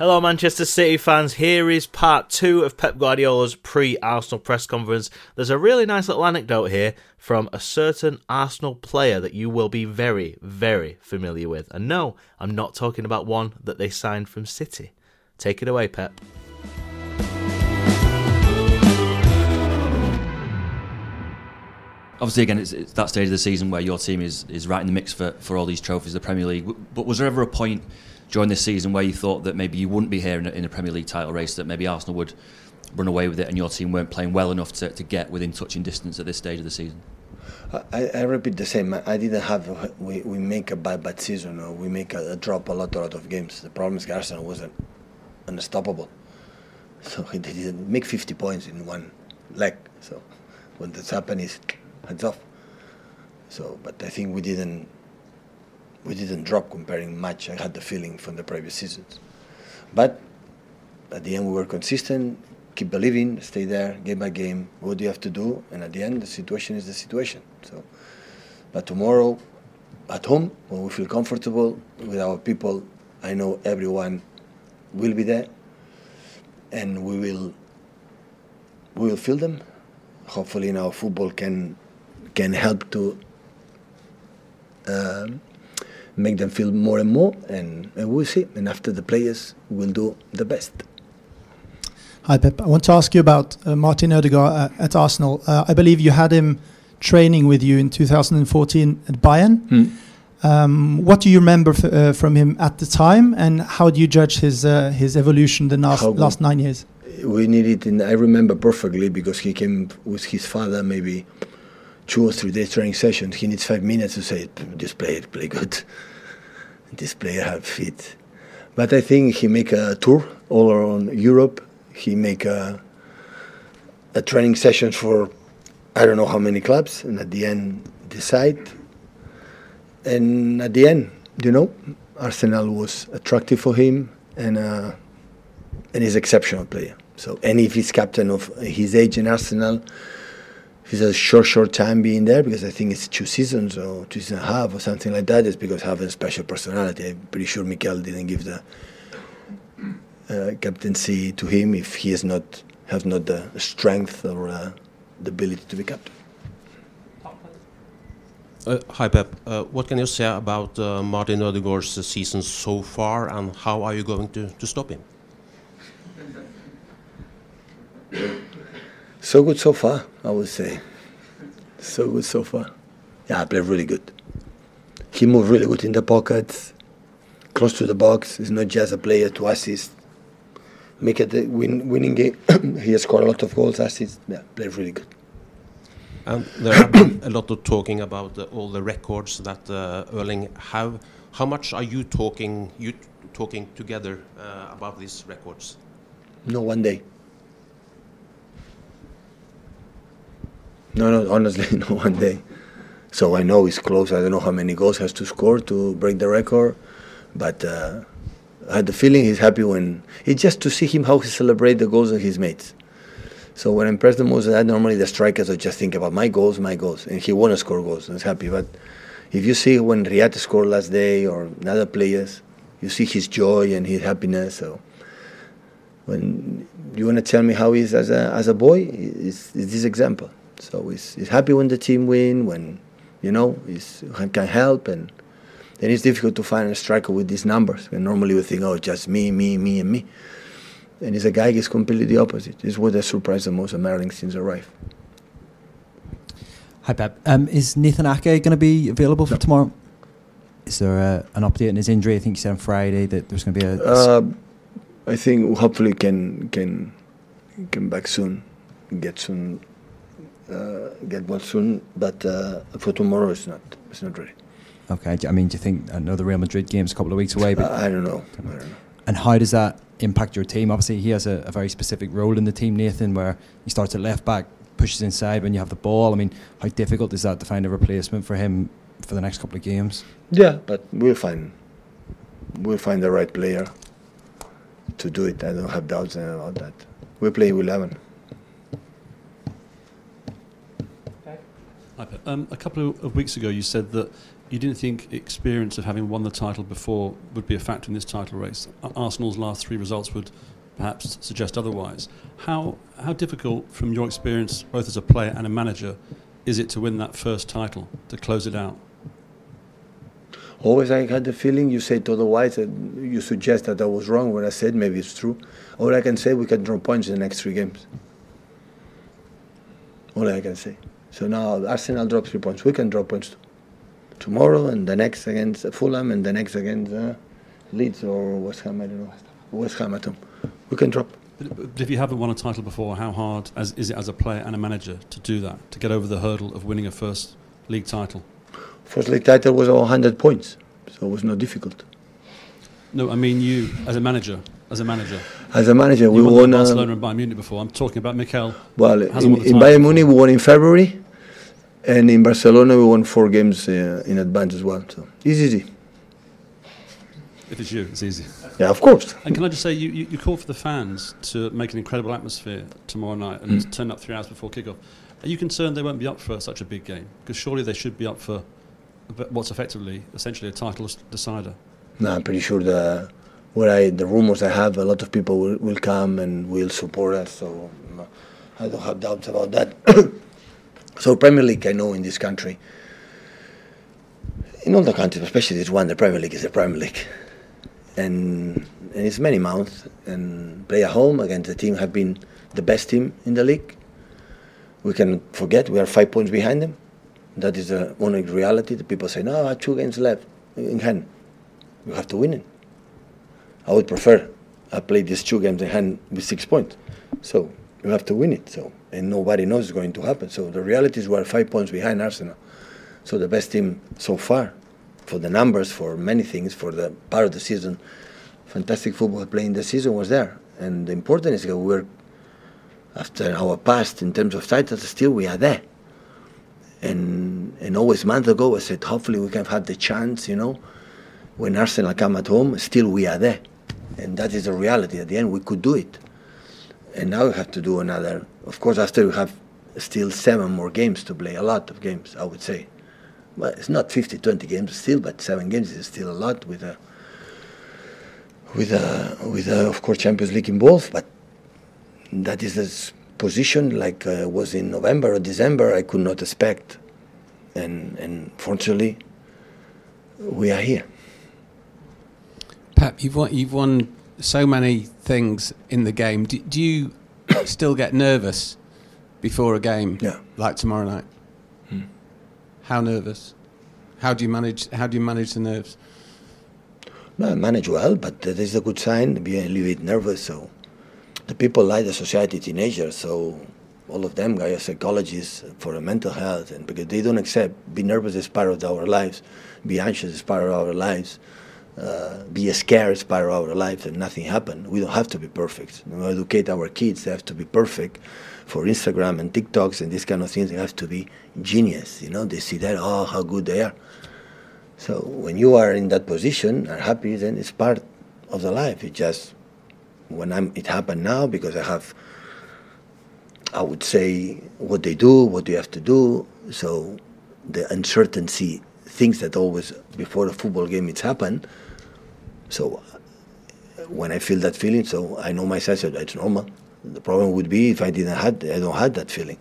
Hello, Manchester City fans. Here is part two of Pep Guardiola's pre Arsenal press conference. There's a really nice little anecdote here from a certain Arsenal player that you will be very, very familiar with. And no, I'm not talking about one that they signed from City. Take it away, Pep. Obviously, again, it's, it's that stage of the season where your team is, is right in the mix for, for all these trophies, the Premier League. But was there ever a point during this season where you thought that maybe you wouldn't be here in a, in a Premier League title race, that maybe Arsenal would run away with it and your team weren't playing well enough to, to get within touching distance at this stage of the season? I, I repeat the same. I didn't have we, we make a bad bad season or we make a, a drop a lot a lot of games. The problem is Arsenal wasn't unstoppable, so they didn't make 50 points in one leg. So when that's happened, is heads off. So, but I think we didn't we didn't drop comparing much. I had the feeling from the previous seasons, but at the end we were consistent. Keep believing, stay there, game by game. What do you have to do? And at the end, the situation is the situation. So, but tomorrow, at home, when we feel comfortable with our people, I know everyone will be there, and we will we will feel them. Hopefully, now football can can help to um, make them feel more and more, and, and we'll see. And after the players will do the best. Hi, Pep. I want to ask you about uh, Martin Odegaard uh, at Arsenal. Uh, I believe you had him training with you in 2014 at Bayern. Hmm. Um, what do you remember f- uh, from him at the time, and how do you judge his uh, his evolution the last, last nine years? We needed, and I remember perfectly because he came with his father maybe two or three days training sessions. He needs five minutes to say, "This player play good. This player have fit." But I think he make a tour all around Europe. He make a a training sessions for I don't know how many clubs, and at the end decide. And at the end, you know, Arsenal was attractive for him, and uh, and he's exceptional player. So, and if he's captain of his age in Arsenal, he's a short, short time being there because I think it's two seasons or two seasons and a half or something like that. It's because having a special personality. I'm pretty sure Mikel didn't give the uh, captaincy to him if he is not has not the strength or uh, the ability to be captain. Uh, hi, Pep. Uh, what can you say about uh, Martin Odegaard's season so far, and how are you going to, to stop him? So good so far, I would say. So good so far. Yeah, I played really good. He moved really good in the pockets, close to the box. He's not just a player to assist. Make it a win, winning game. he has scored a lot of goals, assists. Yeah, played really good. And there have been a lot of talking about uh, all the records that uh, Erling have. How much are you talking you talking together uh, about these records? No, one day. No, no, honestly, no one day. So I know he's close. I don't know how many goals has to score to break the record, but uh, I had the feeling he's happy when it's just to see him how he celebrate the goals of his mates. So when I impressed the most, that normally the strikers are just think about my goals, my goals, and he want to score goals and he's happy. But if you see when Riyad scored last day or other players, you see his joy and his happiness. So when you want to tell me how he is as a as a boy, is this example. So he's, he's happy when the team win, when you know he can help, and then it's difficult to find a striker with these numbers. And normally we think, oh, just me, me, me, and me. And he's a guy who's completely the opposite. This is what has surprised the most of Merlin since arrived. Hi, Pep. Um, is Nathan Ake going to be available for no. tomorrow? Is there a, an update on his injury? I think you said on Friday that there's going to be a. Uh, I think hopefully can can come back soon, get soon, uh, get one soon. But uh, for tomorrow, it's not it's not ready. Okay. I mean, do you think another Real Madrid game is a couple of weeks away? But I don't know. I don't know. And how does that impact your team? Obviously, he has a, a very specific role in the team, Nathan, where he starts at left back, pushes inside when you have the ball. I mean, how difficult is that to find a replacement for him for the next couple of games? Yeah, but we'll find we'll find the right player to do it. I don't have doubts about that. We play with 11. Um, a couple of weeks ago, you said that you didn't think experience of having won the title before would be a factor in this title race. Arsenal's last three results would perhaps suggest otherwise. How how difficult, from your experience, both as a player and a manager, is it to win that first title to close it out? Always, I had the feeling you said otherwise. And you suggest that I was wrong when I said maybe it's true. All I can say, we can draw points in the next three games. All I can say. So now Arsenal drops three points. We can drop points too tomorrow and the next against Fulham and the next against uh, Leeds or West Ham. I don't know. West Ham at home. We can drop. But if you haven't won a title before, how hard as, is it as a player and a manager to do that, to get over the hurdle of winning a first league title? First league title was 100 points, so it was not difficult. No, I mean you as a manager. As a manager. As a manager, you we won, won. Barcelona and Bayern Munich before. I'm talking about Mikel. Well, in, in Bayern Munich, we won in February. And in Barcelona, we won four games uh, in advance as well. So it's easy. If it's you, it's easy. Yeah, of course. And can I just say, you, you, you called for the fans to make an incredible atmosphere tomorrow night and mm. turn up three hours before kickoff. Are you concerned they won't be up for such a big game? Because surely they should be up for what's effectively, essentially, a title decider. No, I'm pretty sure the where I the rumors I have, a lot of people will, will come and will support us. So I don't have doubts about that. So Premier League, I know in this country, in all the countries, especially this one, the Premier League is the Premier League, and and it's many months and play at home against the team have been the best team in the league. We can forget we are five points behind them. That is the only reality. The people say, no, I have two games left in hand. You have to win it. I would prefer I play these two games in hand with six points. So you have to win it. So and nobody knows it's going to happen. So the reality is we're five points behind Arsenal. So the best team so far, for the numbers, for many things, for the part of the season, fantastic football playing the season was there. And the important is that we're after our past in terms of titles, still we are there. And and always months ago I said hopefully we can have the chance, you know, when Arsenal come at home, still we are there. And that is the reality. At the end we could do it and now we have to do another. Of course, after we have still seven more games to play, a lot of games, I would say. Well, it's not 50, 20 games still, but seven games is still a lot with a, with a, with a, of course, Champions League involved. But that is a position like uh, was in November or December. I could not expect, and and fortunately, we are here. Pep, you've won, you've won so many things in the game. Do, do you still get nervous before a game? Yeah. Like tomorrow night. Hmm. How nervous? How do you manage? How do you manage the nerves? No, I manage well, but that is a good sign. Be a little bit nervous. So, the people like the society teenagers. So, all of them are psychologists for mental health, and because they don't accept be nervous as part of our lives, be anxious as part of our lives uh, be scared of our life and nothing happened. We don't have to be perfect. We educate our kids; they have to be perfect for Instagram and TikToks and these kind of things. They have to be genius. You know, they see that oh how good they are. So when you are in that position and happy, then it's part of the life. It just when I'm it happened now because I have I would say what they do, what you have to do. So the uncertainty, things that always before a football game it's happened. So when I feel that feeling, so I know myself that it's normal. The problem would be if I didn't had I don't had that feeling.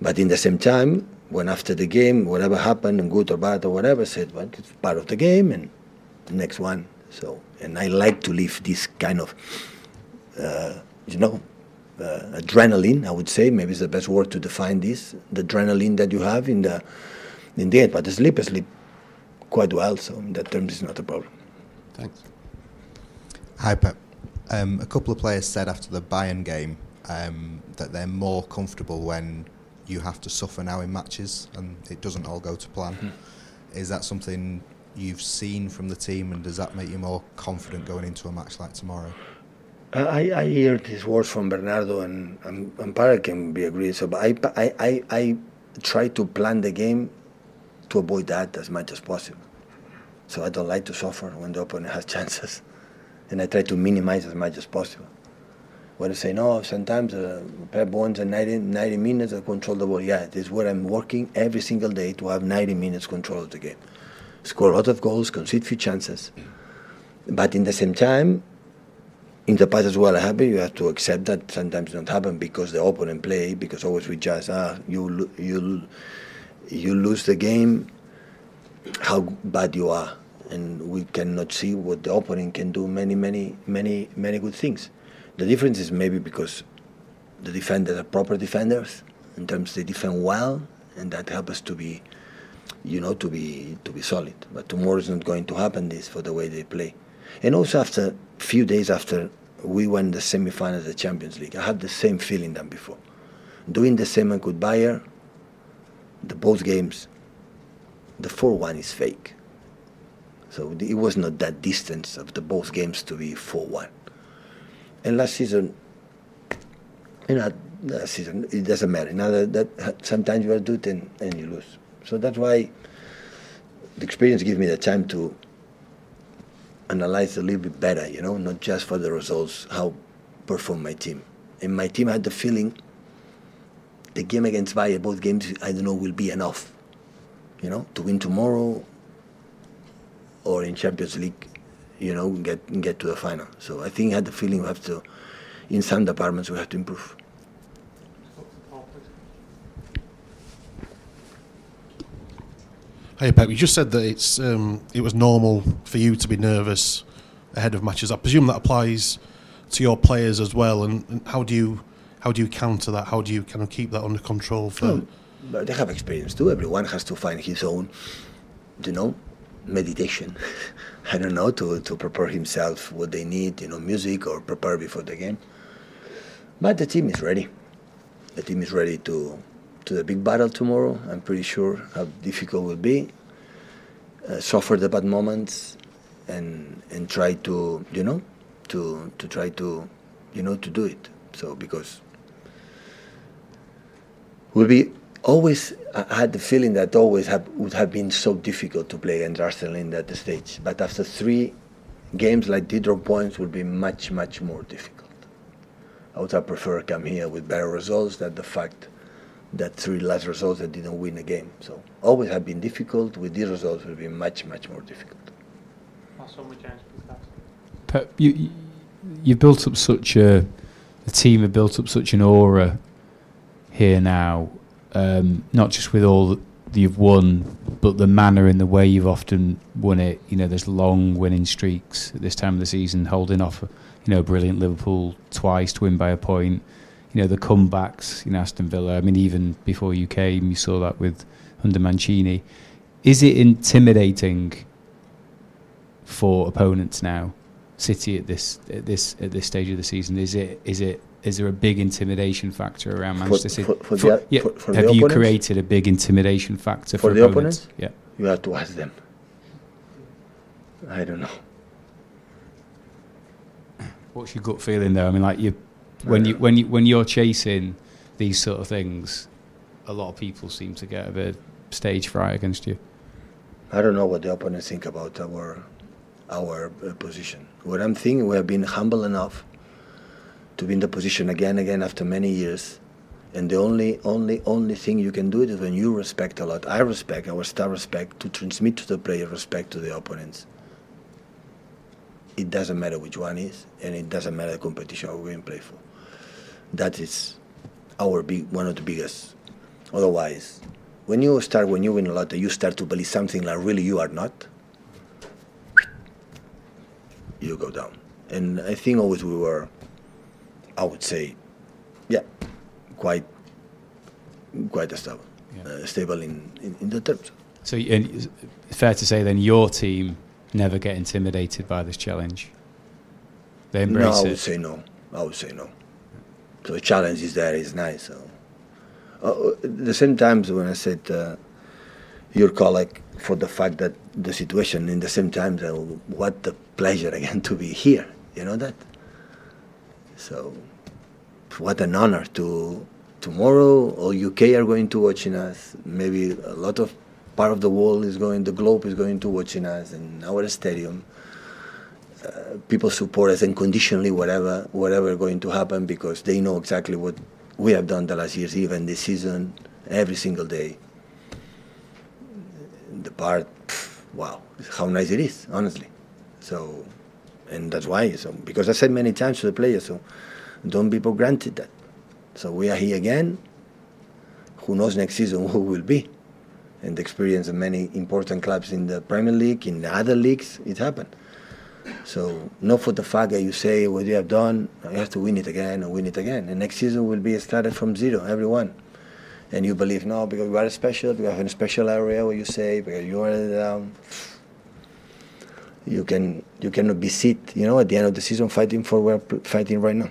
But in the same time, when after the game, whatever happened, good or bad or whatever, said, well, it's part of the game, and the next one. So, and I like to live this kind of, uh, you know, uh, adrenaline. I would say maybe it's the best word to define this. The adrenaline that you have in the in the end. But the sleep, I sleep quite well, so in that terms, it's not a problem. Thanks. Hi, Pep. Um, a couple of players said after the Bayern game um, that they're more comfortable when you have to suffer now in matches and it doesn't all go to plan. Hmm. Is that something you've seen from the team, and does that make you more confident going into a match like tomorrow? I, I hear these words from Bernardo, and, and, and Para can be agreed. So, but I, I, I, I try to plan the game to avoid that as much as possible. So I don't like to suffer when the opponent has chances, and I try to minimize as much as possible. When I say no, sometimes uh, Pep wants a 90, 90 minutes of control the ball. Yeah, this is where I'm working every single day to have 90 minutes control of the game. Score a lot of goals, concede few chances, but in the same time, in the past as well, I happen you have to accept that sometimes don't happen because the opponent play because always we just ah you you you lose the game, how bad you are, and we cannot see what the opponent can do many many many many good things. The difference is maybe because the defenders are proper defenders in terms they defend well, and that helps us to be, you know, to be to be solid. But tomorrow is not going to happen. This for the way they play, and also after a few days after we won the semi-final of the Champions League, I had the same feeling than before. Doing the same with Bayern, the both games, the 4-1 is fake. So it was not that distance of the both games to be 4-1. And last season, you know, last season it doesn't matter. Now that, that sometimes you do it and, and you lose. So that's why the experience gives me the time to analyze a little bit better, you know, not just for the results, how perform my team. And my team had the feeling the game against Bayern, both games, I don't know, will be enough, you know, to win tomorrow or in Champions League, you know, get get to the final. So I think I had the feeling we have to, in some departments, we have to improve. Hey Pep, you just said that it's um, it was normal for you to be nervous ahead of matches. I presume that applies to your players as well. And, and how do you how do you counter that? How do you kind of keep that under control? For Oh, but they have experience too. Everyone has to find his own, you know, meditation. I don't know to to prepare himself what they need, you know, music or prepare before the game. But the team is ready. The team is ready to to the big battle tomorrow. I'm pretty sure how difficult it will be. Uh, suffer the bad moments, and and try to you know, to to try to, you know, to do it. So because will be always I had the feeling that always have, would have been so difficult to play against Arsenal in that stage. But after three games like the draw points would be much much more difficult. I would have preferred come here with better results than the fact that three last results that didn't win a game. So always have been difficult. With these results will be much much more difficult. Pep, you, you you've built up such a the team have built up such an aura here now, um, not just with all that you've won, but the manner and the way you've often won it. You know, there's long winning streaks at this time of the season, holding off, you know, brilliant Liverpool twice to win by a point. You know, the comebacks, you know, Aston Villa. I mean, even before you came, you saw that with under Mancini. Is it intimidating for opponents now? City at this at this at this stage of the season? Is it is it is there a big intimidation factor around For- Manchester City? for- for the- yeah, for- for have you opponents? created a big intimidation factor for, For the opponents? opponents? Yeah. You have to ask them. I don't know. What's your gut feeling though? I mean, like you, when you when you when you're chasing these sort of things, a lot of people seem to get a bit stage fright against you. I don't know what the opponents think about our our uh, position. What I'm thinking, we have been humble enough to be in the position again, and again after many years. And the only, only, only thing you can do it is when you respect a lot. I respect, our staff respect, to transmit to the player respect to the opponents. It doesn't matter which one is, and it doesn't matter the competition we're going to play for. That is our big, one of the biggest. Otherwise, when you start, when you win a lot, you start to believe something like really you are not, you go down. And I think always we were, I would say, yeah, quite quite stable, yeah. uh, stable in, in, in, the terms. So, and fair to say then your team never get intimidated by this challenge. They embrace no, I would it. say no. I would say no. So the challenge is there. It's nice. So, uh, at the same times when I said uh, your colleague for the fact that the situation in the same time uh, what the pleasure again to be here you know that so what an honor to tomorrow all uk are going to watching us. Maybe a lot of part of the world is going the globe is going to watching us in our stadium. Uh, people support us unconditionally whatever whatever going to happen because they know exactly what we have done the last years even this season every single day. The part, wow, how nice it is, honestly. So, and that's why. So, because I said many times to the players, so don't be for granted that. So we are here again. Who knows next season who will be? And the experience of many important clubs in the Premier League, in the other leagues, it happened. So not for the fact that you say what you have done, you have to win it again and win it again. And next season will be started from zero, everyone and you believe no because we are special, we have a special area where you say because you are um, you can you cannot be sit you know at the end of the season fighting for where fighting right now.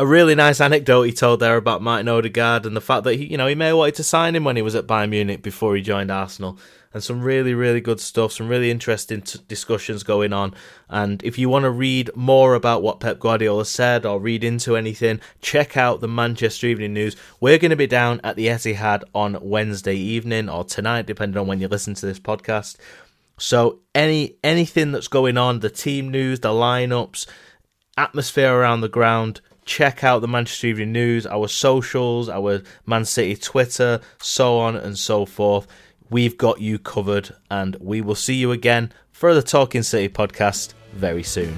A really nice anecdote he told there about Martin Odegaard and the fact that he, you know, he may have wanted to sign him when he was at Bayern Munich before he joined Arsenal. And some really, really good stuff, some really interesting t- discussions going on. And if you want to read more about what Pep Guardiola said or read into anything, check out the Manchester Evening News. We're going to be down at the Etihad on Wednesday evening or tonight, depending on when you listen to this podcast. So any anything that's going on, the team news, the lineups, atmosphere around the ground check out the Manchester Evening News, our socials, our Man City Twitter, so on and so forth. We've got you covered, and we will see you again for the Talking City podcast very soon.